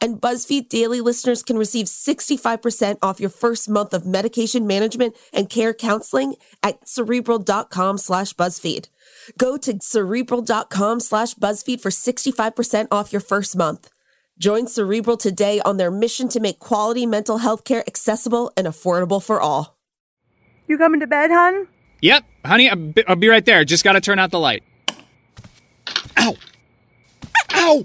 And BuzzFeed Daily listeners can receive 65% off your first month of medication management and care counseling at cerebral.com slash BuzzFeed. Go to cerebral.com slash BuzzFeed for 65% off your first month. Join Cerebral today on their mission to make quality mental health care accessible and affordable for all. You coming to bed, hon? Yep, honey, I'll be, I'll be right there. Just gotta turn out the light. Ow! Ow!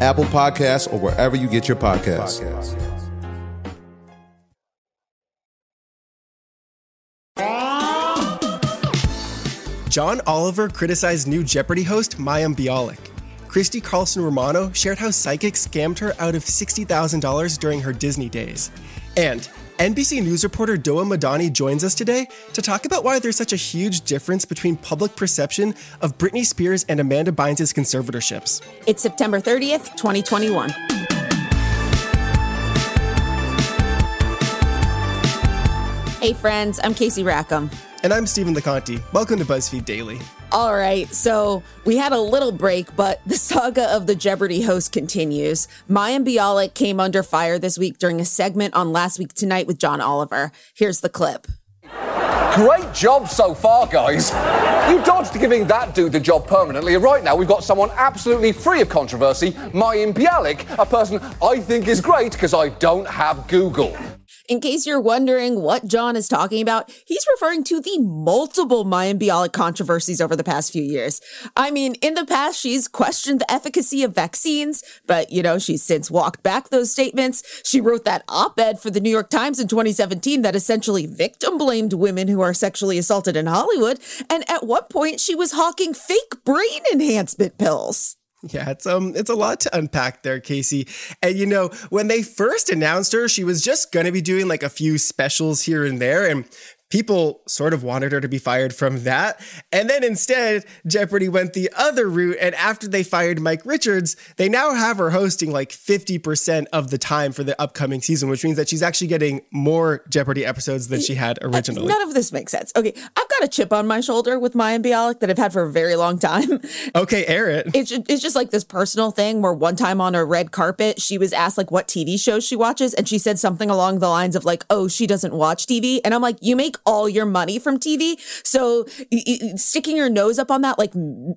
Apple Podcasts, or wherever you get your podcasts. John Oliver criticized new Jeopardy host Mayim Bialik. Christy Carlson Romano shared how psychics scammed her out of $60,000 during her Disney days. And NBC News reporter Doha Madani joins us today to talk about why there's such a huge difference between public perception of Britney Spears and Amanda Bynes' conservatorships. It's September 30th, 2021. Hey, friends, I'm Casey Rackham. And I'm Stephen LeConte. Welcome to BuzzFeed Daily. All right, so we had a little break, but the saga of the Jeopardy host continues. Mayim Bialik came under fire this week during a segment on Last Week Tonight with John Oliver. Here's the clip. Great job so far, guys. You dodged giving that dude the job permanently. Right now, we've got someone absolutely free of controversy, Mayim Bialik, a person I think is great because I don't have Google. In case you're wondering what John is talking about, he's referring to the multiple Mayim Bialik controversies over the past few years. I mean, in the past, she's questioned the efficacy of vaccines, but, you know, she's since walked back those statements. She wrote that op-ed for the New York Times in 2017 that essentially victim blamed women who are sexually assaulted in Hollywood. And at one point, she was hawking fake brain enhancement pills. Yeah, it's um it's a lot to unpack there, Casey. And you know, when they first announced her, she was just going to be doing like a few specials here and there and people sort of wanted her to be fired from that. And then instead, Jeopardy went the other route. And after they fired Mike Richards, they now have her hosting like 50% of the time for the upcoming season, which means that she's actually getting more Jeopardy episodes than she had originally. None of this makes sense. Okay, I've got a chip on my shoulder with Mayim Bialik that I've had for a very long time. Okay, air it. It's, it's just like this personal thing where one time on a red carpet, she was asked like what TV shows she watches. And she said something along the lines of like, oh, she doesn't watch TV. And I'm like, you make all your money from TV. So sticking your nose up on that, like,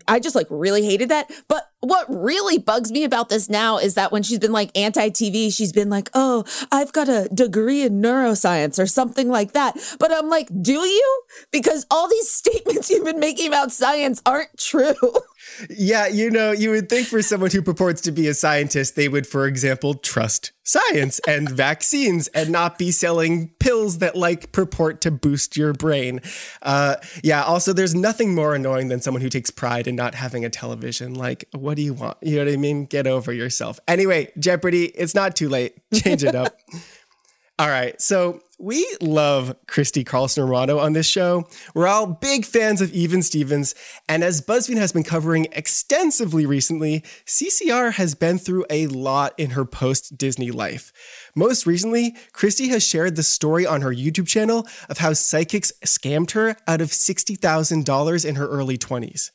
I just like really hated that. But what really bugs me about this now is that when she's been like anti TV, she's been like, oh, I've got a degree in neuroscience or something like that. But I'm like, do you? Because all these statements you've been making about science aren't true. Yeah, you know, you would think for someone who purports to be a scientist, they would, for example, trust science and vaccines and not be selling pills that like purport to boost your brain. Uh, yeah, also, there's nothing more annoying than someone who takes pride in not having a television. Like, what do you want? You know what I mean? Get over yourself. Anyway, Jeopardy, it's not too late. Change it up. All right. So we love Christy Carlson Romano on this show. We're all big fans of Even Stevens. And as BuzzFeed has been covering extensively recently, CCR has been through a lot in her post Disney life. Most recently, Christy has shared the story on her YouTube channel of how psychics scammed her out of $60,000 in her early 20s.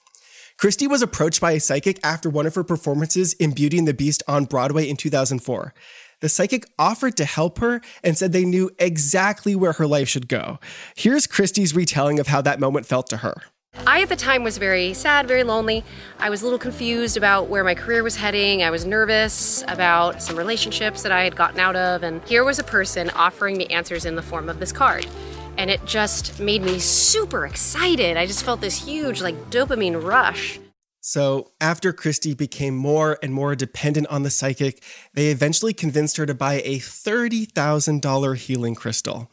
Christy was approached by a psychic after one of her performances in Beauty and the Beast on Broadway in 2004. The psychic offered to help her and said they knew exactly where her life should go. Here's Christy's retelling of how that moment felt to her. I, at the time, was very sad, very lonely. I was a little confused about where my career was heading. I was nervous about some relationships that I had gotten out of. And here was a person offering me answers in the form of this card. And it just made me super excited. I just felt this huge, like, dopamine rush. So, after Christy became more and more dependent on the psychic, they eventually convinced her to buy a $30,000 healing crystal.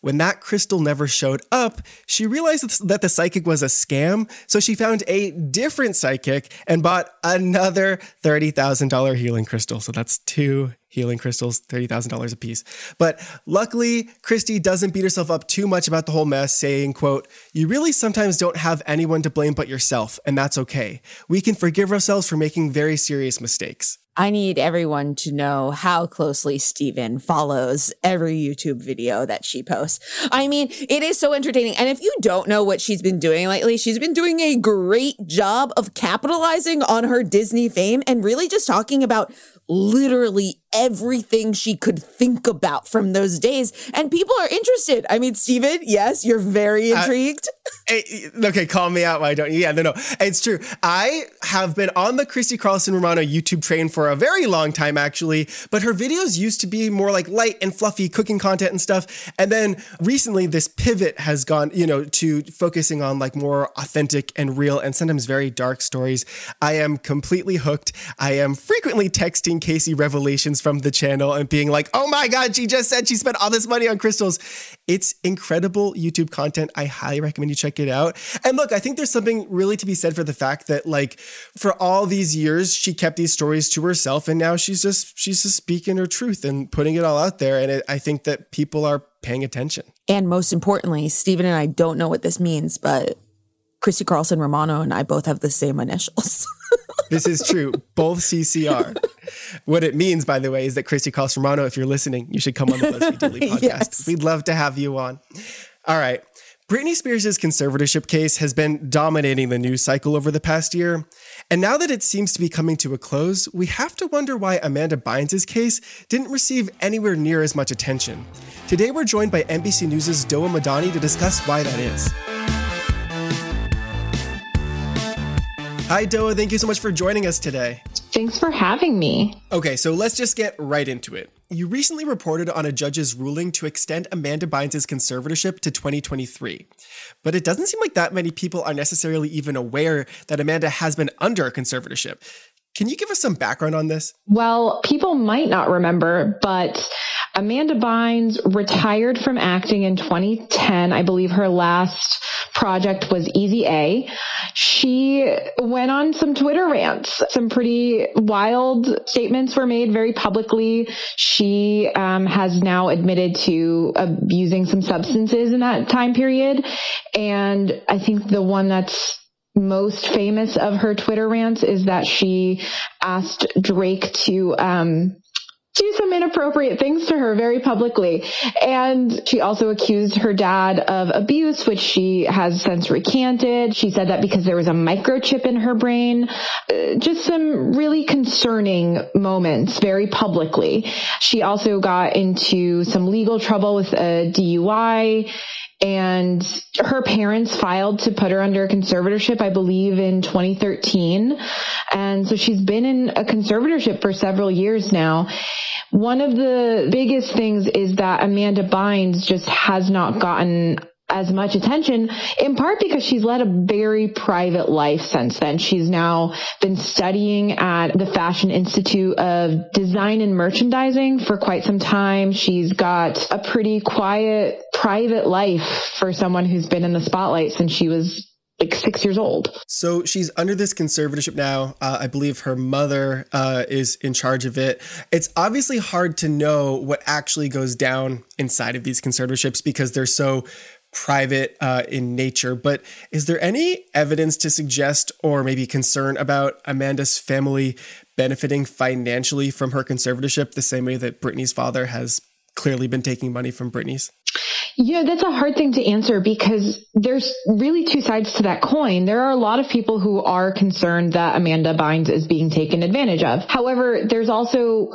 When that crystal never showed up, she realized that the psychic was a scam, so she found a different psychic and bought another $30,000 healing crystal. So, that's two healing crystals, $30,000 a piece. But luckily, Christy doesn't beat herself up too much about the whole mess, saying, quote, you really sometimes don't have anyone to blame but yourself, and that's okay. We can forgive ourselves for making very serious mistakes. I need everyone to know how closely Stephen follows every YouTube video that she posts. I mean, it is so entertaining. And if you don't know what she's been doing lately, she's been doing a great job of capitalizing on her Disney fame and really just talking about literally everything she could think about from those days. And people are interested. I mean, Stephen, yes, you're very uh, intrigued. Uh, okay, call me out. Why don't you? Yeah, no, no. It's true. I have been on the Christy Carlson Romano YouTube train for a very long time, actually, but her videos used to be more like light and fluffy cooking content and stuff. And then recently, this pivot has gone, you know, to focusing on like more authentic and real and sometimes very dark stories. I am completely hooked. I am frequently texting Casey revelations from the channel and being like, oh my God, she just said she spent all this money on crystals. It's incredible YouTube content. I highly recommend you check it out. And look, I think there's something really to be said for the fact that, like, for all these years, she kept these stories to herself and now she's just, she's just speaking her truth and putting it all out there. And it, I think that people are paying attention. And most importantly, stephen and I don't know what this means, but Christy Carlson Romano and I both have the same initials. this is true. Both CCR. What it means, by the way, is that Christy Carlson Romano, if you're listening, you should come on the BuzzFeed Daily podcast. yes. We'd love to have you on. All right. Britney Spears' conservatorship case has been dominating the news cycle over the past year. And now that it seems to be coming to a close, we have to wonder why Amanda Bynes' case didn't receive anywhere near as much attention. Today, we're joined by NBC News' Doha Madani to discuss why that is. Hi, Doha. Thank you so much for joining us today. Thanks for having me. Okay, so let's just get right into it. You recently reported on a judge's ruling to extend Amanda Bynes' conservatorship to 2023. But it doesn't seem like that many people are necessarily even aware that Amanda has been under a conservatorship. Can you give us some background on this? Well, people might not remember, but Amanda Bynes retired from acting in 2010. I believe her last project was Easy A. She went on some Twitter rants. Some pretty wild statements were made very publicly. She um, has now admitted to abusing some substances in that time period. And I think the one that's most famous of her Twitter rants is that she asked Drake to um, do some inappropriate things to her very publicly. And she also accused her dad of abuse, which she has since recanted. She said that because there was a microchip in her brain. Uh, just some really concerning moments very publicly. She also got into some legal trouble with a DUI and her parents filed to put her under conservatorship, I believe, in 2013. And so she's been in a conservatorship for several years now. One of the biggest things is that Amanda Bynes just has not gotten as much attention, in part because she's led a very private life since then. She's now been studying at the Fashion Institute of Design and Merchandising for quite some time. She's got a pretty quiet, private life for someone who's been in the spotlight since she was like six years old. So she's under this conservatorship now. Uh, I believe her mother uh, is in charge of it. It's obviously hard to know what actually goes down inside of these conservatorships because they're so private uh, in nature. But is there any evidence to suggest or maybe concern about Amanda's family benefiting financially from her conservatorship the same way that Britney's father has clearly been taking money from Britney's? Yeah, that's a hard thing to answer because there's really two sides to that coin. There are a lot of people who are concerned that Amanda Bynes is being taken advantage of. However, there's also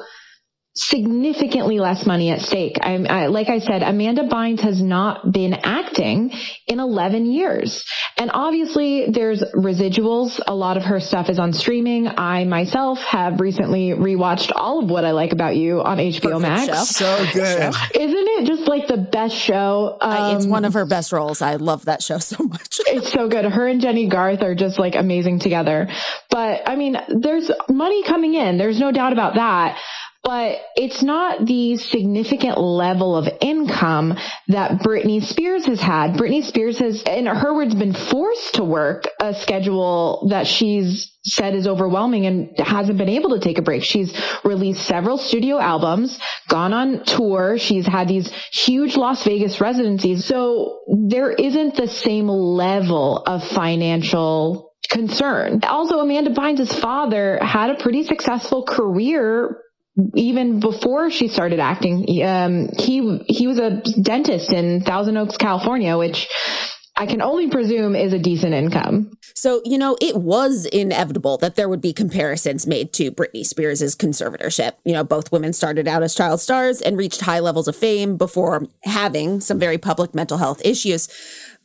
significantly less money at stake. I, I, like I said, Amanda Bynes has not been acting in 11 years. And obviously there's residuals. A lot of her stuff is on streaming. I myself have recently rewatched all of what I like about you on HBO Perfect Max. show. So good. Isn't it just like the best show? I- it's Um, one of her best roles. I love that show so much. it's so good. Her and Jennie Garth are just like amazing together. But I mean, there's money coming in. There's no doubt about that. But it's not the significant level of income that Britney Spears has had. Britney Spears has, in her words, been forced to work a schedule that she's said is overwhelming and hasn't been able to take a break. She's released several studio albums, gone on tour. She's had these huge Las Vegas residencies. So there isn't the same level of financial concern. Also, Amanda Bynes' father had a pretty successful career even before she started acting. Um, he he was a dentist in Thousand Oaks, California, which I can only presume is a decent income. So, you know, it was inevitable that there would be comparisons made to Britney Spears' conservatorship. You know, both women started out as child stars and reached high levels of fame before having some very public mental health issues.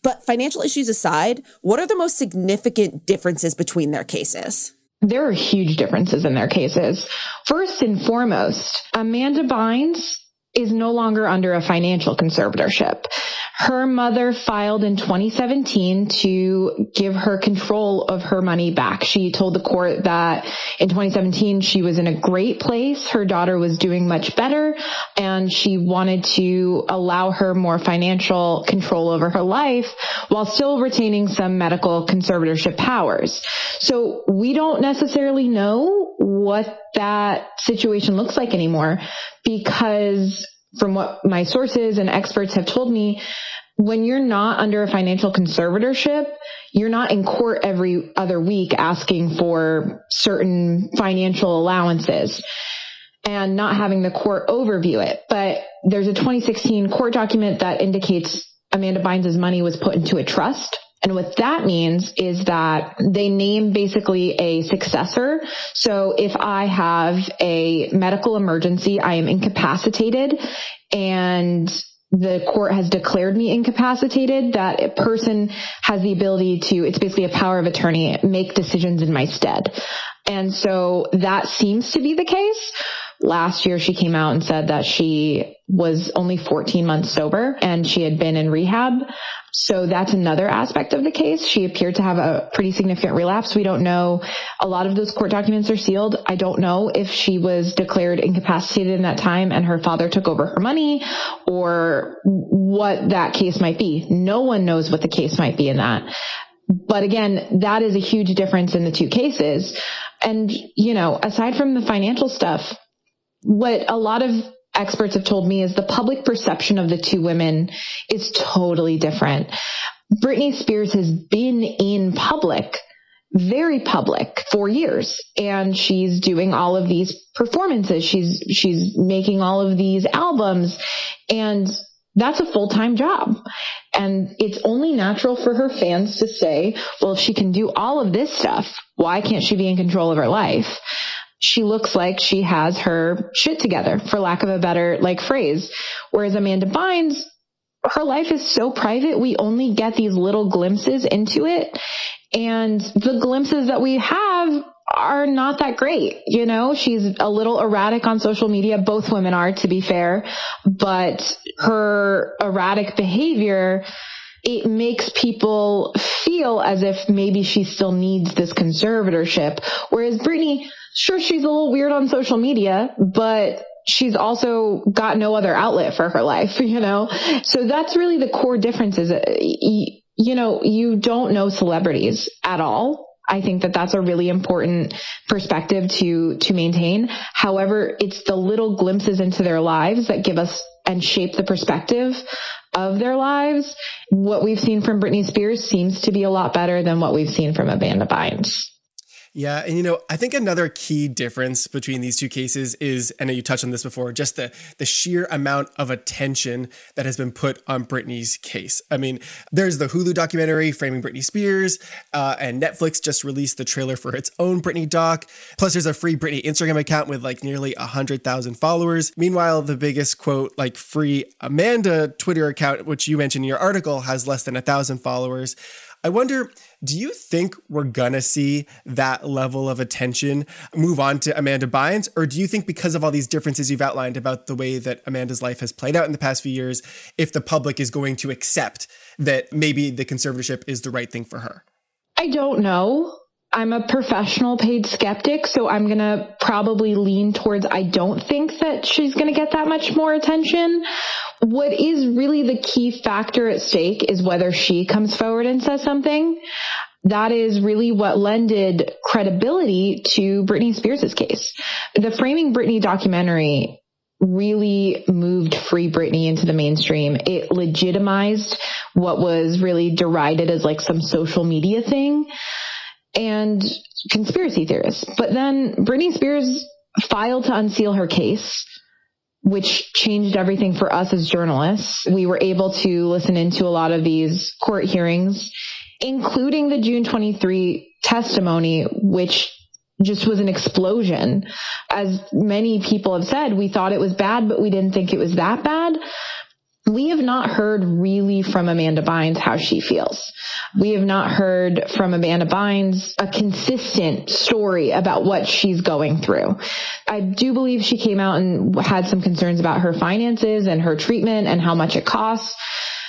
But financial issues aside, what are the most significant differences between their cases? There are huge differences in their cases. First and foremost, Amanda Bynes is no longer under a financial conservatorship. Her mother filed in 2017 to give her control of her money back. She told the court that in 2017 she was in a great place. Her daughter was doing much better and she wanted to allow her more financial control over her life while still retaining some medical conservatorship powers. So we don't necessarily know what that situation looks like anymore because from what my sources and experts have told me, when you're not under a financial conservatorship, you're not in court every other week asking for certain financial allowances and not having the court overview it. But there's a 2016 court document that indicates Amanda Bynes' money was put into a trust. And what that means is that they name basically a successor. So if I have a medical emergency, I am incapacitated and the court has declared me incapacitated, that person has the ability to, it's basically a power of attorney, make decisions in my stead. And so that seems to be the case. Last year, she came out and said that she was only 14 months sober and she had been in rehab. So that's another aspect of the case. She appeared to have a pretty significant relapse. We don't know. A lot of those court documents are sealed. I don't know if she was declared incapacitated in that time and her father took over her money or what that case might be. No one knows what the case might be in that. But again, that is a huge difference in the two cases. And, you know, aside from the financial stuff, what a lot of experts have told me is the public perception of the two women is totally different. Britney Spears has been in public, very public for years and she's doing all of these performances. She's, she's making all of these albums and that's a full-time job. And it's only natural for her fans to say, well, if she can do all of this stuff, why can't she be in control of her life? She looks like she has her shit together, for lack of a better like phrase. Whereas Amanda Bynes, her life is so private. We only get these little glimpses into it. And the glimpses that we have are not that great. You know, she's a little erratic on social media. Both women are, to be fair, but her erratic behavior, it makes people feel as if maybe she still needs this conservatorship. Whereas Britney, sure, she's a little weird on social media, but she's also got no other outlet for her life, you know? So that's really the core difference is uh, you know, you don't know celebrities at all. I think that that's a really important perspective to, to maintain. However, it's the little glimpses into their lives that give us and shape the perspective of their lives. What we've seen from Britney Spears seems to be a lot better than what we've seen from Amanda Bynes. Yeah, and you know, I think another key difference between these two cases is, know you touched on this before, just the the sheer amount of attention that has been put on Britney's case. I mean, there's the Hulu documentary "Framing Britney Spears," uh, and Netflix just released the trailer for its own Britney doc. Plus, there's a free Britney Instagram account with like nearly a hundred thousand followers. Meanwhile, the biggest quote, like free Amanda Twitter account, which you mentioned in your article, has less than a thousand followers. I wonder, do you think we're gonna see that level of attention move on to Amanda Bynes? Or do you think because of all these differences you've outlined about the way that Amanda's life has played out in the past few years, if the public is going to accept that maybe the conservatorship is the right thing for her? I don't know. I'm a professional paid skeptic, so I'm going to probably lean towards I don't think that she's going to get that much more attention. What is really the key factor at stake is whether she comes forward and says something. That is really what lended credibility to Britney Spears' case. The Framing Britney documentary really moved Free Britney into the mainstream. It legitimized what was really derided as like some social media thing and conspiracy theorists. But then Britney Spears filed to unseal her case, which changed everything for us as journalists. We were able to listen into a lot of these court hearings, including the June 23 testimony, which just was an explosion. As many people have said, we thought it was bad, but we didn't think it was that bad. We have not heard really from Amanda Bynes how she feels. We have not heard from Amanda Bynes a consistent story about what she's going through. I do believe she came out and had some concerns about her finances and her treatment and how much it costs.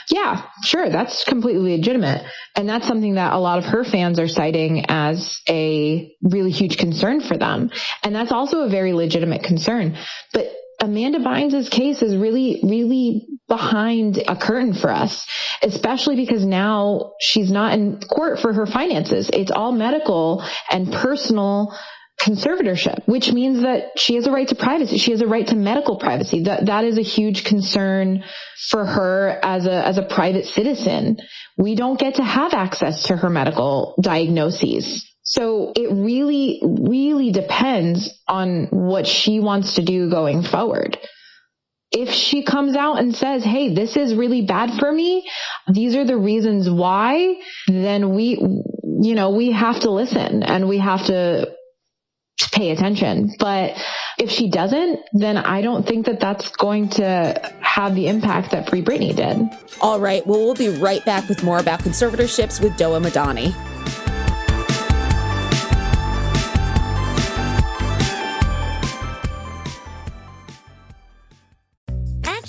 Yeah, sure, that's completely legitimate. And that's something that a lot of her fans are citing as a really huge concern for them. And that's also a very legitimate concern. But Amanda Bynes' case is really, really behind a curtain for us, especially because now she's not in court for her finances. It's all medical and personal conservatorship, which means that she has a right to privacy. She has a right to medical privacy. That that is a huge concern for her as a as a private citizen. We don't get to have access to her medical diagnoses. So it really, really depends on what she wants to do going forward. If she comes out and says, Hey, this is really bad for me. These are the reasons why, then we, you know, we have to listen and we have to pay attention. But if she doesn't, then I don't think that that's going to have the impact that Free Britney did. All right. Well, we'll be right back with more about conservatorships with Doha Madani.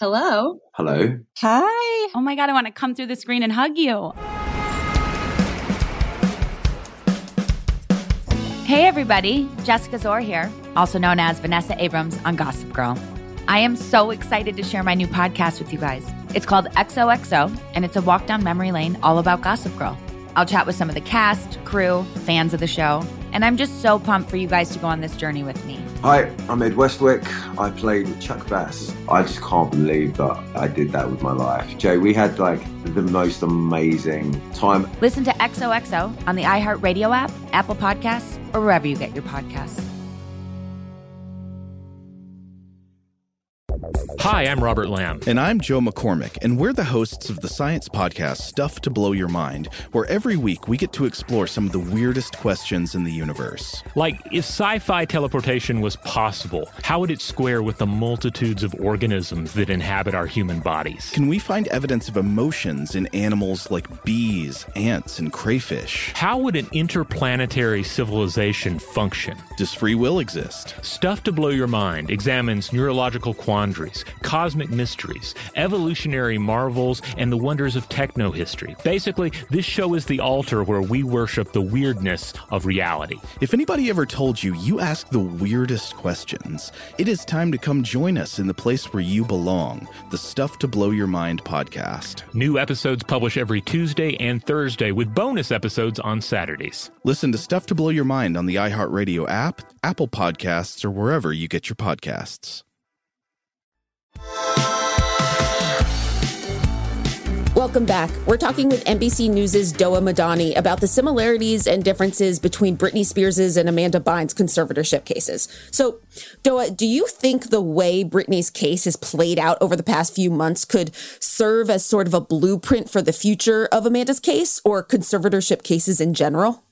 Hello. Hello. Hi. Oh my God, I want to come through the screen and hug you. Hey, everybody. Jessica Szohr here, also known as Vanessa Abrams on Gossip Girl. I am so excited to share my new podcast with you guys. It's called XOXO, and it's a walk down memory lane all about Gossip Girl. I'll chat with some of the cast, crew, fans of the show, and I'm just so pumped for you guys to go on this journey with me. Hi, I'm Ed Westwick. I played with Chuck Bass. I just can't believe that I did that with my life. Jay, we had like the most amazing time. Listen to XOXO on the iHeartRadio app, Apple Podcasts, or wherever you get your podcasts. Hi, I'm Robert Lamb. And I'm Joe McCormick, and we're the hosts of the science podcast Stuff to Blow Your Mind, where every week we get to explore some of the weirdest questions in the universe. Like, if sci fi teleportation was possible, how would it square with the multitudes of organisms that inhabit our human bodies? Can we find evidence of emotions in animals like bees, ants, and crayfish? How would an interplanetary civilization function? Does free will exist? Stuff to Blow Your Mind examines neurological quandaries cosmic mysteries, evolutionary marvels, and the wonders of techno history. Basically, this show is the altar where we worship the weirdness of reality. If anybody ever told you you ask the weirdest questions, it is time to come join us in the place where you belong the Stuff to Blow Your Mind podcast. New episodes publish every Tuesday and Thursday with bonus episodes on Saturdays. Listen to Stuff to Blow Your Mind on the iHeartRadio app, Apple Podcasts, or wherever you get your podcasts. Welcome back. We're talking with NBC News' Doha Madani about the similarities and differences between Britney Spears' and Amanda Bynes' conservatorship cases. So, Doha, do you think the way Britney's case has played out over the past few months could serve as sort of a blueprint for the future of Amanda's case or conservatorship cases in general?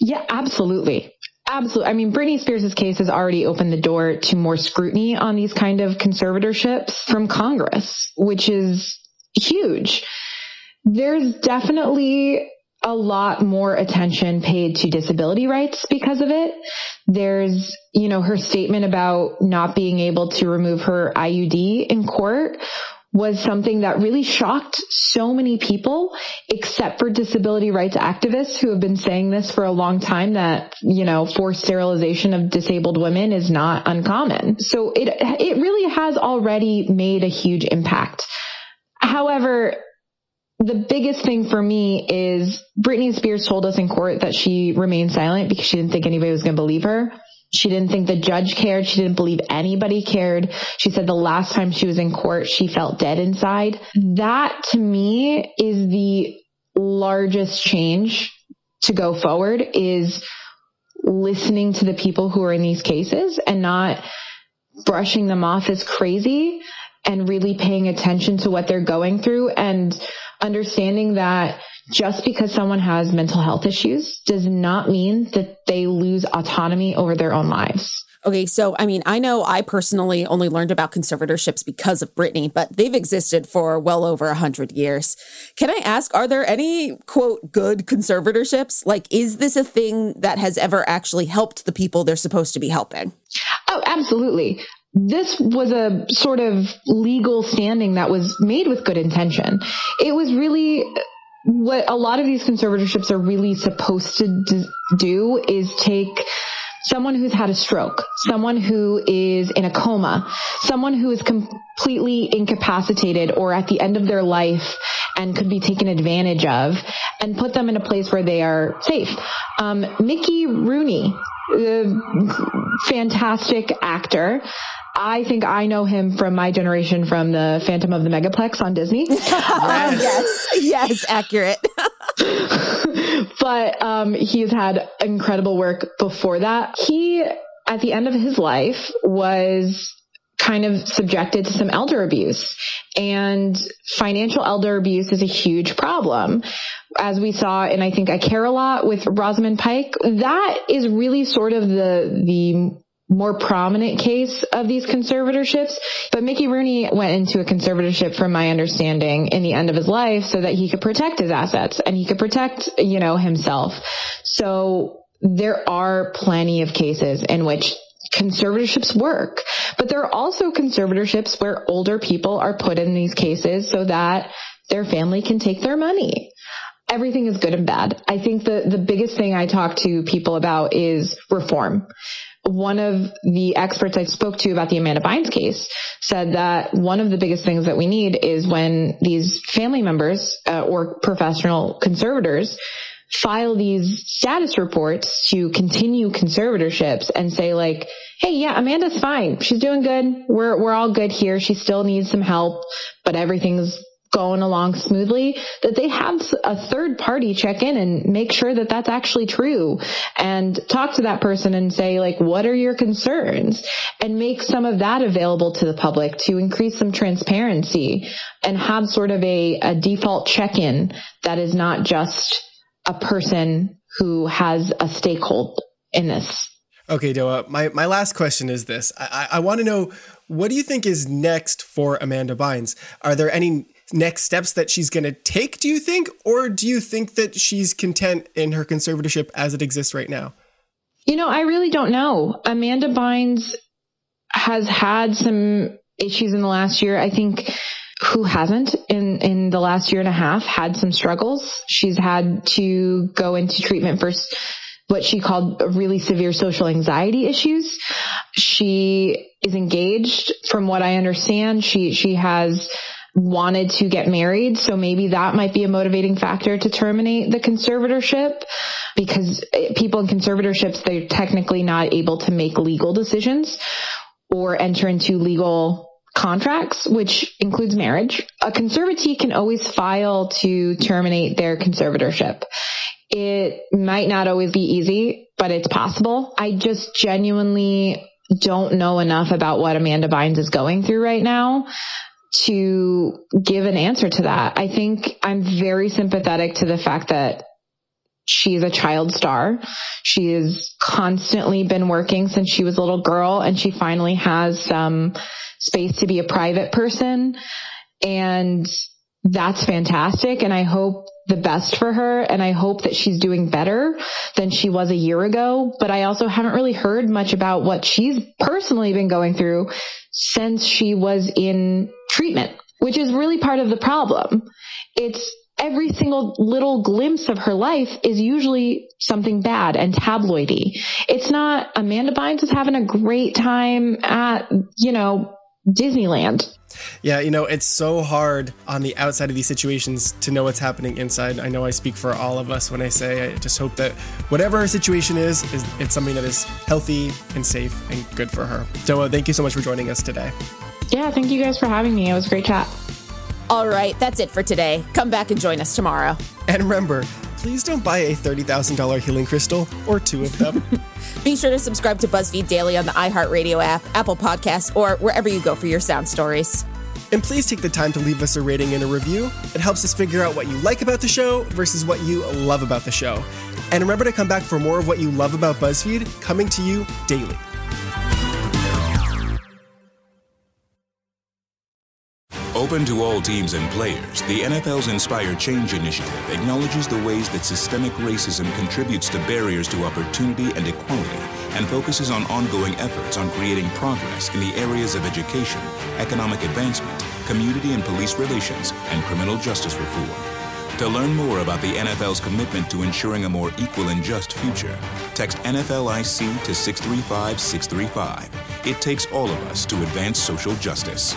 Yeah, absolutely. Absolutely. I mean, Britney Spears' case has already opened the door to more scrutiny on these kind of conservatorships from Congress, which is huge. There's definitely a lot more attention paid to disability rights because of it. There's, you know, her statement about not being able to remove her IUD in court was something that really shocked so many people, except for disability rights activists who have been saying this for a long time that, you know, forced sterilization of disabled women is not uncommon. So it, it really has already made a huge impact. However, the biggest thing for me is Britney Spears told us in court that she remained silent because she didn't think anybody was going to believe her. She didn't think the judge cared. She didn't believe anybody cared. She said the last time she was in court, she felt dead inside. That to me is the largest change to go forward is listening to the people who are in these cases and not brushing them off as crazy and really paying attention to what they're going through and understanding that just because someone has mental health issues does not mean that they lose autonomy over their own lives. Okay, so I mean, I know I personally only learned about conservatorships because of Britney, but they've existed for well over a hundred years. Can I ask, are there any quote good conservatorships? Like, is this a thing that has ever actually helped the people they're supposed to be helping? Oh, absolutely this was a sort of legal standing that was made with good intention. It was really what a lot of these conservatorships are really supposed to do is take someone who's had a stroke, someone who is in a coma, someone who is completely incapacitated or at the end of their life and could be taken advantage of and put them in a place where they are safe. Um, Mickey Rooney, the fantastic actor, I think I know him from my generation from the Phantom of the Megaplex on Disney. yes, yes, accurate. but um, he's had incredible work before that. He, at the end of his life, was kind of subjected to some elder abuse. And financial elder abuse is a huge problem. As we saw in, I think, I Care a Lot with Rosamund Pike, that is really sort of the, the more prominent case of these conservatorships. But Mickey Rooney went into a conservatorship from my understanding in the end of his life so that he could protect his assets and he could protect, you know, himself. So there are plenty of cases in which conservatorships work, but there are also conservatorships where older people are put in these cases so that their family can take their money everything is good and bad. I think the, the biggest thing I talk to people about is reform one of the experts I spoke to about the Amanda Bynes case said that one of the biggest things that we need is when these family members uh, or professional conservators file these status reports to continue conservatorships and say like, Hey, yeah, Amanda's fine. She's doing good. We're, we're all good here. She still needs some help, but everything's going along smoothly, that they have a third party check in and make sure that that's actually true and talk to that person and say, like, what are your concerns? And make some of that available to the public to increase some transparency and have sort of a, a default check in that is not just a person who has a stakehold in this. Okay, Doha, my, my last question is this. I, I, I want to know what do you think is next for Amanda Bynes? Are there any next steps that she's going to take, do you think? Or do you think that she's content in her conservatorship as it exists right now? You know, I really don't know. Amanda Bynes has had some issues in the last year. I think who hasn't in in the last year and a half had some struggles. She's had to go into treatment for what she called really severe social anxiety issues. She is engaged from what I understand. She she has wanted to get married. So maybe that might be a motivating factor to terminate the conservatorship because eh, people in conservatorships, they're technically not able to make legal decisions or enter into legal contracts, which includes marriage. A conservatee can always file to terminate their conservatorship. It might not always be easy, but it's possible. I just genuinely don't know enough about what Amanda Bynes is going through right now to give an answer to that. I think I'm very sympathetic to the fact that she's a child star. She has constantly been working since she was a little girl and she finally has some space to be a private person. And that's fantastic. And I hope the best for her. And I hope that she's doing better than she was a year ago. But I also haven't really heard much about what she's personally been going through since she was in treatment, which is really part of the problem. It's every single little glimpse of her life is usually something bad and tabloidy. It's not Amanda Bynes is having a great time at, you know, Disneyland. Yeah, you know, it's so hard on the outside of these situations to know what's happening inside. I know I speak for all of us when I say I just hope that whatever her situation is, is it's something that is healthy and safe and good for her. Doha, thank you so much for joining us today. Yeah, thank you guys for having me. It was a great chat. All right, that's it for today. Come back and join us tomorrow. And remember, please don't buy a $30,000 healing crystal or two of them. Be sure to subscribe to BuzzFeed Daily on the iHeartRadio app, Apple Podcasts, or wherever you go for your sound stories. And please take the time to leave us a rating and a review. It helps us figure out what you like about the show versus what you love about the show. And remember to come back for more of what you love about BuzzFeed coming to you daily. Open to all teams and players, the NFL's Inspire Change initiative acknowledges the ways that systemic racism contributes to barriers to opportunity and equality and focuses on ongoing efforts on creating progress in the areas of education, economic advancement, community and police relations, and criminal justice reform. To learn more about the NFL's commitment to ensuring a more equal and just future, text NFLIC to 635 635. It takes all of us to advance social justice.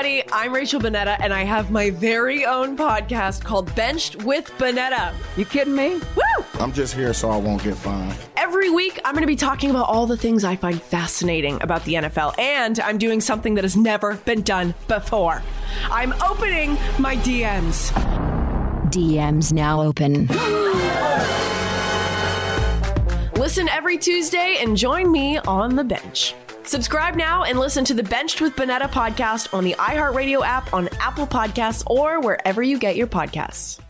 Everybody. I'm Rachel Bonnetta, and I have my very own podcast called Benched with Bonnetta. You kidding me? Woo! I'm just here so I won't get fined. Every week, I'm going to be talking about all the things I find fascinating about the NFL, and I'm doing something that has never been done before. I'm opening my DMs. DMs now open. Listen every Tuesday and join me on the bench. Subscribe now and listen to the Benched with Bonnetta podcast on the iHeartRadio app, on Apple Podcasts, or wherever you get your podcasts.